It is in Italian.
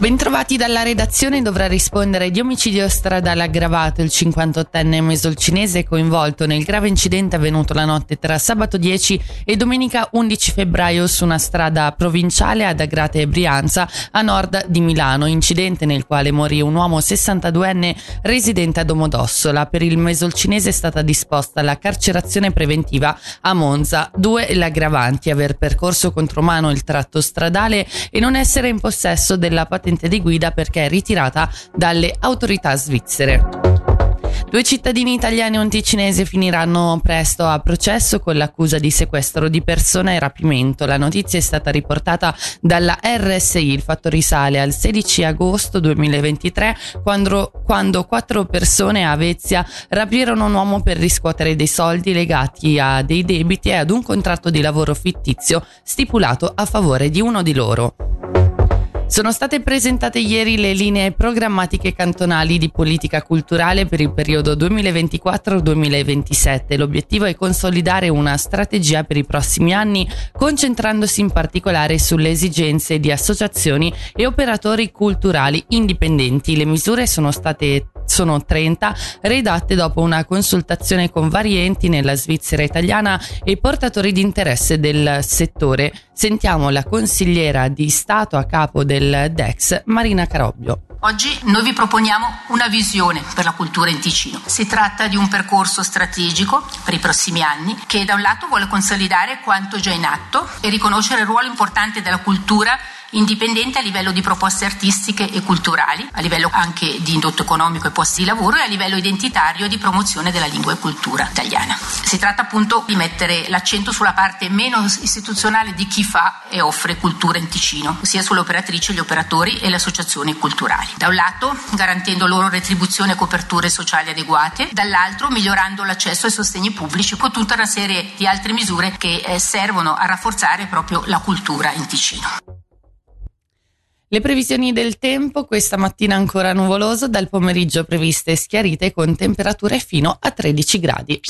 Bentrovati dalla redazione dovrà rispondere di omicidio stradale aggravato il 58enne mesolcinese coinvolto nel grave incidente avvenuto la notte tra sabato 10 e domenica 11 febbraio su una strada provinciale ad Agrate e Brianza a nord di Milano, incidente nel quale morì un uomo 62enne residente a Domodossola. Per il mesolcinese è stata disposta la carcerazione preventiva a Monza. Due l'aggravanti, aver percorso contromano il tratto stradale e non essere in possesso della patente patente di guida perché è ritirata dalle autorità svizzere. Due cittadini italiani e un ticinese finiranno presto a processo con l'accusa di sequestro di persona e rapimento. La notizia è stata riportata dalla RSI. Il fatto risale al 16 agosto 2023 quando, quando quattro persone a Vezia rapirono un uomo per riscuotere dei soldi legati a dei debiti e ad un contratto di lavoro fittizio stipulato a favore di uno di loro. Sono state presentate ieri le linee programmatiche cantonali di politica culturale per il periodo 2024-2027. L'obiettivo è consolidare una strategia per i prossimi anni, concentrandosi in particolare sulle esigenze di associazioni e operatori culturali indipendenti. Le misure sono state sono 30, redatte dopo una consultazione con vari enti nella Svizzera italiana e portatori di interesse del settore. Sentiamo la consigliera di Stato a capo del DEX, Marina Carobbio. Oggi noi vi proponiamo una visione per la cultura in Ticino. Si tratta di un percorso strategico per i prossimi anni che da un lato vuole consolidare quanto già in atto e riconoscere il ruolo importante della cultura indipendente a livello di proposte artistiche e culturali, a livello anche di indotto economico e posti di lavoro e a livello identitario di promozione della lingua e cultura italiana. Si tratta appunto di mettere l'accento sulla parte meno istituzionale di chi fa e offre cultura in Ticino, sia sulle operatrici, gli operatori e le associazioni culturali. Da un lato garantendo loro retribuzione e coperture sociali adeguate, dall'altro migliorando l'accesso ai sostegni pubblici con tutta una serie di altre misure che eh, servono a rafforzare proprio la cultura in Ticino. Le previsioni del tempo questa mattina ancora nuvoloso, dal pomeriggio previste schiarite con temperature fino a 13 gradi.